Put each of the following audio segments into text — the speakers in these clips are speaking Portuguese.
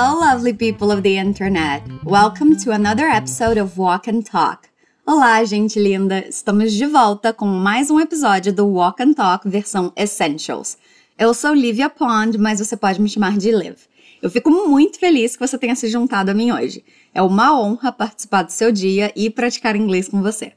Hello, lovely people of the internet. Welcome to another episode of Walk and Talk. Olá, gente linda! Estamos de volta com mais um episódio do Walk and Talk versão Essentials. Eu sou Livia Pond, mas você pode me chamar de Liv. Eu fico muito feliz que você tenha se juntado a mim hoje. É uma honra participar do seu dia e praticar inglês com você.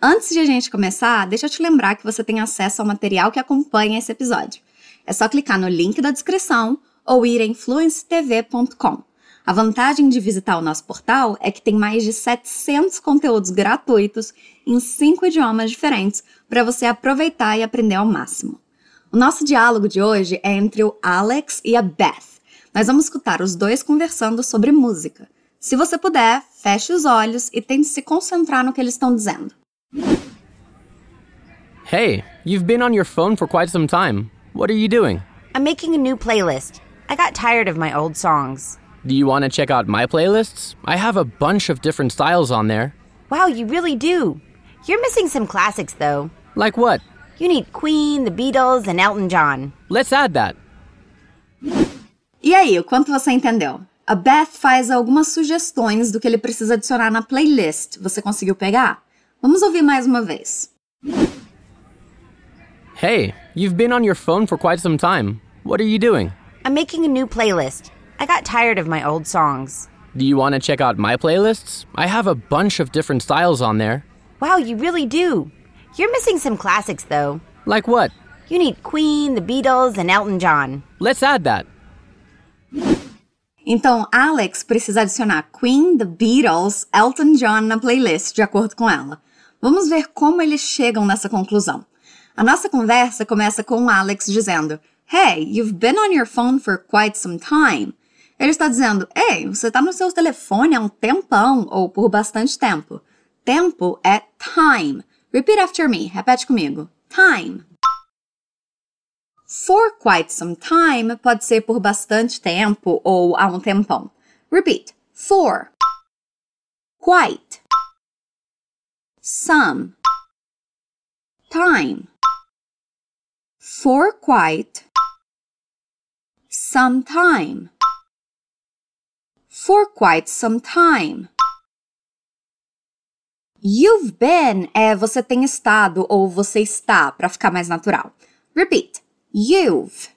Antes de a gente começar, deixa eu te lembrar que você tem acesso ao material que acompanha esse episódio. É só clicar no link da descrição ou ir em fluencetv.com. A vantagem de visitar o nosso portal é que tem mais de 700 conteúdos gratuitos em cinco idiomas diferentes para você aproveitar e aprender ao máximo. O nosso diálogo de hoje é entre o Alex e a Beth. Nós vamos escutar os dois conversando sobre música. Se você puder, feche os olhos e tente se concentrar no que eles estão dizendo. Hey, you've been on your phone for quite some time. What are you doing? I'm making a new playlist. I got tired of my old songs. Do you want to check out my playlists? I have a bunch of different styles on there. Wow, you really do. You're missing some classics, though. Like what? You need Queen, the Beatles, and Elton John. Let's add that. E aí, o quanto você entendeu? A Beth faz algumas sugestões do que ele precisa adicionar na playlist. Você conseguiu pegar? Vamos ouvir mais uma vez. Hey, you've been on your phone for quite some time. What are you doing? I'm making a new playlist. I got tired of my old songs. Do you want to check out my playlists? I have a bunch of different styles on there. Wow, you really do. You're missing some classics, though. Like what? You need Queen, the Beatles, and Elton John. Let's add that. Então, Alex precisa adicionar Queen, The Beatles, Elton John na playlist, de acordo com ela. Vamos ver como eles chegam nessa conclusão. A nossa conversa começa com Alex dizendo: Hey, you've been on your phone for quite some time. Ele está dizendo: Ei, você está no seu telefone há um tempão ou por bastante tempo. Tempo é time. Repeat after me. Repete comigo. Time. For quite some time pode ser por bastante tempo ou há um tempão. Repeat. For. Quite. Some. Time. For quite. Some time. For quite some time. You've been é você tem estado ou você está, para ficar mais natural. Repeat. You've.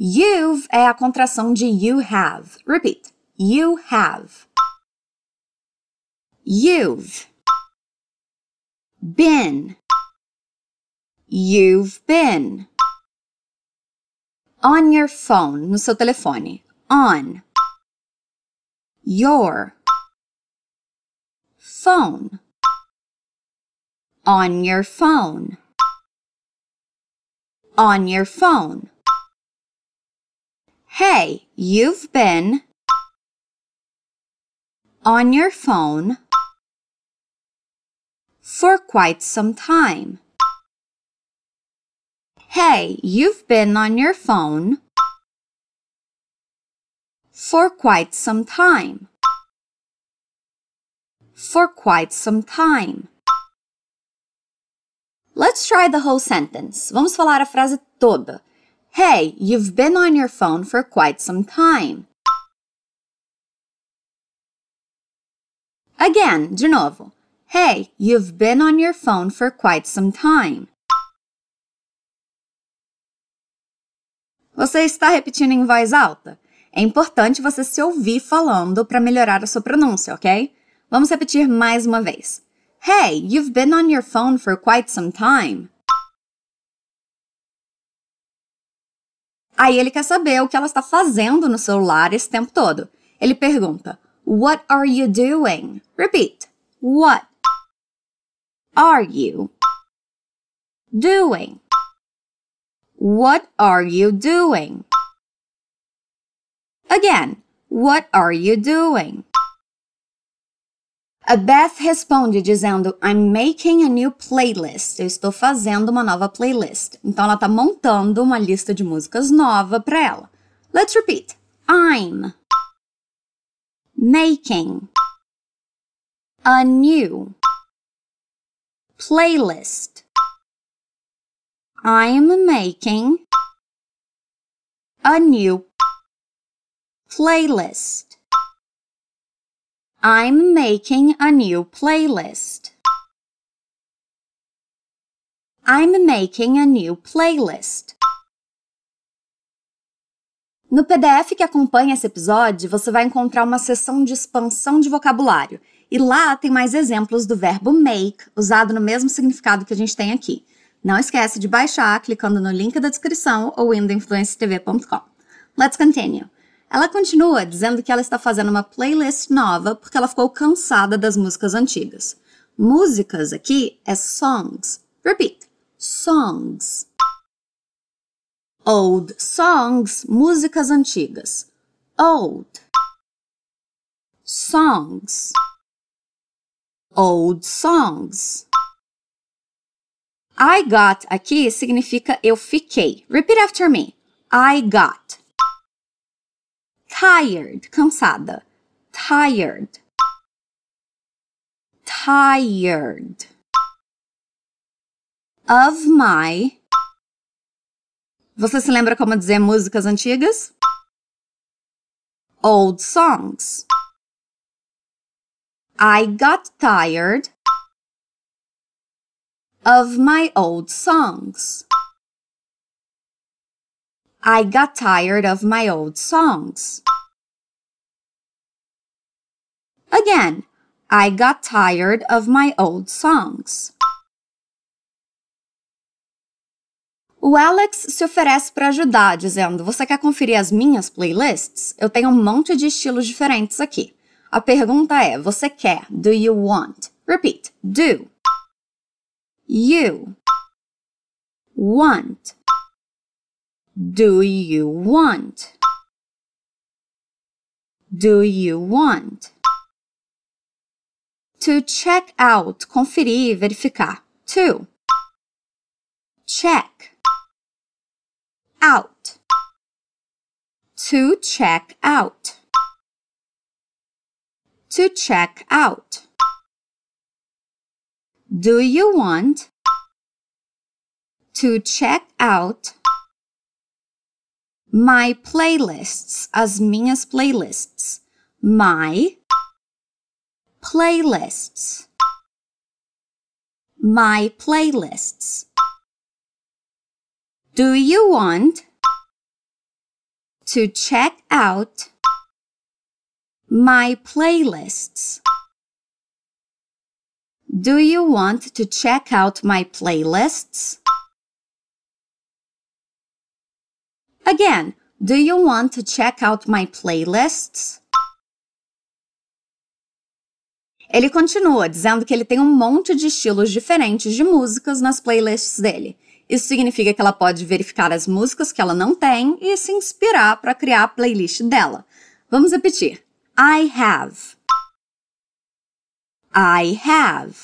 You've é a contração de you have. Repeat. You have. You've. Been. You've been. On your phone, no seu telefone. On. Your. Phone. On your phone. On your phone. Hey, you've been. On your phone. For quite some time. Hey, you've been on your phone for quite some time. For quite some time. Let's try the whole sentence. Vamos falar a frase toda. Hey, you've been on your phone for quite some time. Again, de novo. Hey, you've been on your phone for quite some time. Você está repetindo em voz alta? É importante você se ouvir falando para melhorar a sua pronúncia, ok? Vamos repetir mais uma vez. Hey, you've been on your phone for quite some time. Aí ele quer saber o que ela está fazendo no celular esse tempo todo. Ele pergunta: What are you doing? Repeat. What are you doing? What are you doing? Again, what are you doing? A Beth responde dizendo I'm making a new playlist. Eu estou fazendo uma nova playlist. Então ela está montando uma lista de músicas nova para ela. Let's repeat. I'm making a new playlist. I'm making a new playlist. I'm making a new playlist. I'm making a new playlist. No PDF que acompanha esse episódio, você vai encontrar uma seção de expansão de vocabulário. E lá tem mais exemplos do verbo make, usado no mesmo significado que a gente tem aqui. Não esquece de baixar clicando no link da descrição ou indo influencetv.com. Let's continue. Ela continua dizendo que ela está fazendo uma playlist nova porque ela ficou cansada das músicas antigas. Músicas aqui é songs. Repeat. Songs. Old songs, músicas antigas. Old. Songs. Old songs. I got aqui significa eu fiquei. Repeat after me. I got. Tired, cansada. Tired. Tired. Of my você se lembra como dizer músicas antigas? Old songs. I got tired of my old songs. I got tired of my old songs. Again, I got tired of my old songs. O Alex se oferece para ajudar, dizendo: Você quer conferir as minhas playlists? Eu tenho um monte de estilos diferentes aqui. A pergunta é: Você quer? Do you want? Repeat: Do. You. Want. Do you want? Do you want? To check out, conferir, verificar. To. Check out. To check out. To check out. Do you want to check out my playlists, as minhas playlists? My playlists. My playlists. Do you want to check out my playlists? Do you want to check out my playlists? Again, do you want to check out my playlists? Ele continua dizendo que ele tem um monte de estilos diferentes de músicas nas playlists dele. Isso significa que ela pode verificar as músicas que ela não tem e se inspirar para criar a playlist dela. Vamos repetir. I have. I have.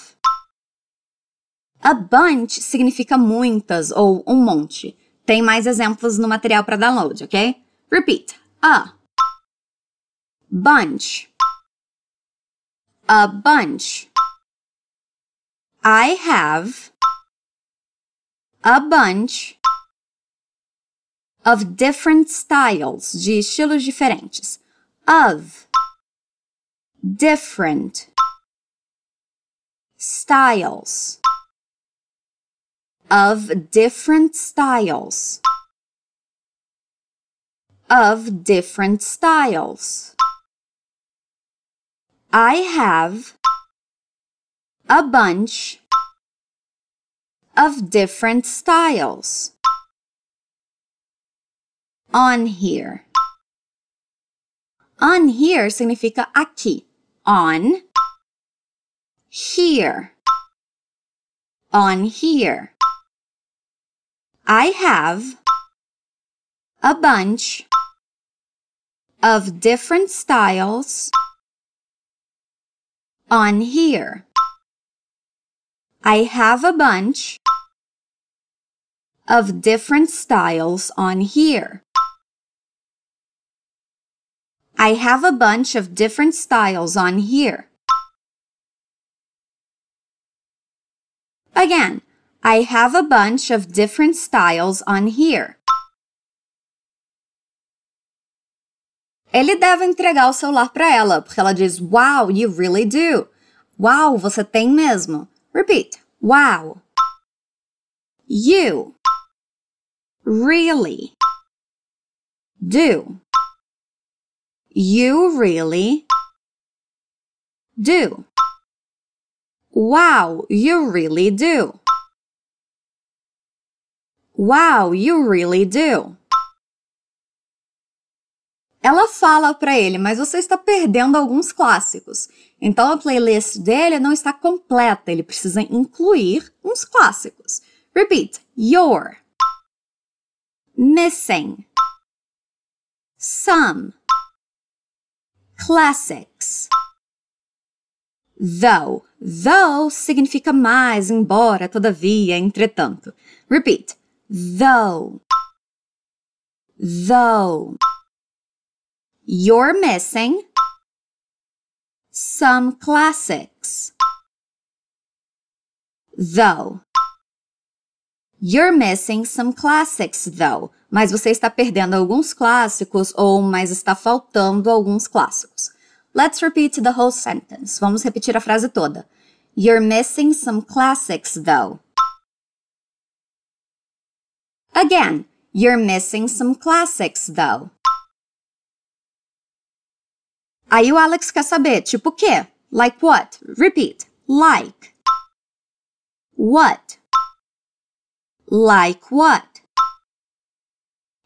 A bunch significa muitas ou um monte. Tem mais exemplos no material para download, ok? Repeat. A. Bunch. A bunch. I have a bunch of different styles, de estilos diferentes. Of different styles. Of different styles. Of different styles. I have a bunch of different styles. On here. On here significa aqui. On here. On here. I have a bunch of different styles on here. I have a bunch of different styles on here. I have a bunch of different styles on here. Again, I have a bunch of different styles on here. Ele deve entregar o celular para ela, porque ela diz: Wow, you really do. Wow, você tem mesmo. Repeat. Wow. You really do. You really do. Wow, you really do. Wow, you really do. Ela fala para ele, mas você está perdendo alguns clássicos. Então a playlist dele não está completa, ele precisa incluir uns clássicos. Repeat: you're missing some classics. Though. Though significa mais, embora, todavia, entretanto. Repeat. Though. Though. You're missing some classics. Though. You're missing some classics, though. Mas você está perdendo alguns clássicos ou mas está faltando alguns clássicos. Let's repeat the whole sentence. Vamos repetir a frase toda. You're missing some classics, though. Again, you're missing some classics, though. Aí o Alex quer saber, tipo o quê? Like what? Repeat. Like. What? Like what?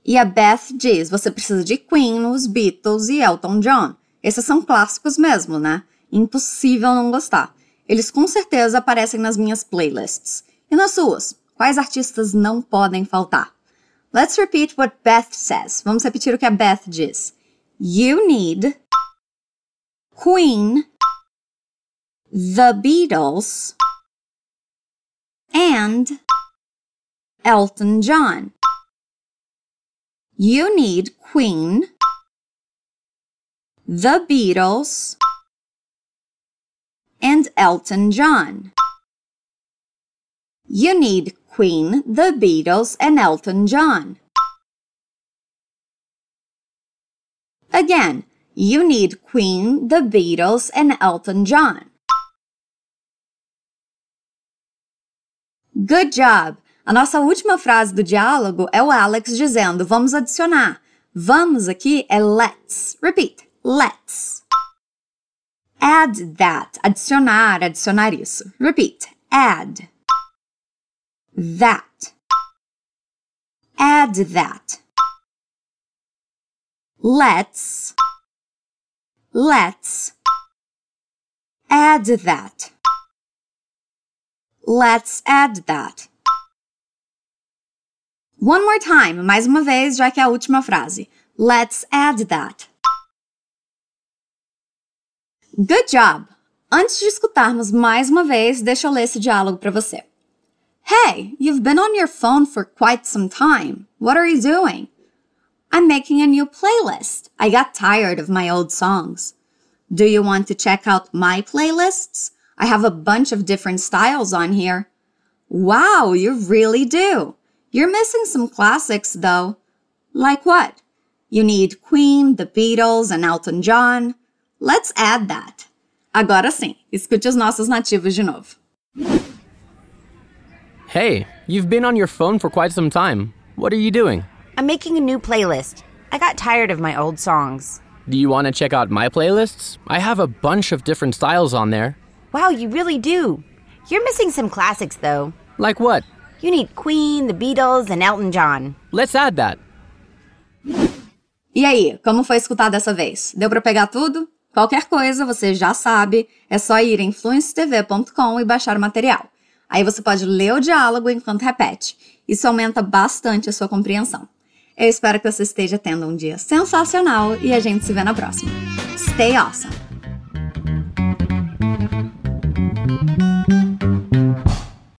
E a Beth diz: você precisa de Queen, os Beatles e Elton John. Esses são clássicos mesmo, né? Impossível não gostar. Eles com certeza aparecem nas minhas playlists. E nas suas? Quais artistas não podem faltar? Let's repeat what Beth says. Vamos repetir o que a Beth diz. You need Queen, The Beatles, and Elton John. You need Queen, The Beatles, and Elton John. You need Queen, The Beatles, and Elton John. Again, you need Queen, The Beatles, and Elton John. Good job! A nossa última frase do diálogo é o Alex dizendo: vamos adicionar. Vamos aqui é let's. Repeat. Let's. Add that. Adicionar, adicionar isso. Repeat. Add. That. Add that. Let's. Let's. Add that. Let's add that. One more time, mais uma vez, já que é a última frase. Let's add that. Good job! Antes de escutarmos mais uma vez, deixa eu ler esse diálogo para você. Hey, you've been on your phone for quite some time. What are you doing? I'm making a new playlist. I got tired of my old songs. Do you want to check out my playlists? I have a bunch of different styles on here. Wow, you really do. You're missing some classics, though. Like what? You need Queen, The Beatles, and Elton John. Let's add that. Agora sim, escute os nossos nativos de novo. Hey, you've been on your phone for quite some time. What are you doing? I'm making a new playlist. I got tired of my old songs. Do you want to check out my playlists? I have a bunch of different styles on there. Wow, you really do. You're missing some classics, though. Like what? You need Queen, The Beatles, and Elton John. Let's add that. E aí, como foi escutar dessa vez? Deu para pegar tudo? Qualquer coisa, você já sabe, é só ir em influence.tv.com e baixar o material. Aí você pode ler o diálogo enquanto repete. Isso aumenta bastante a sua compreensão. Eu espero que você esteja tendo um dia sensacional e a gente se vê na próxima. Stay awesome!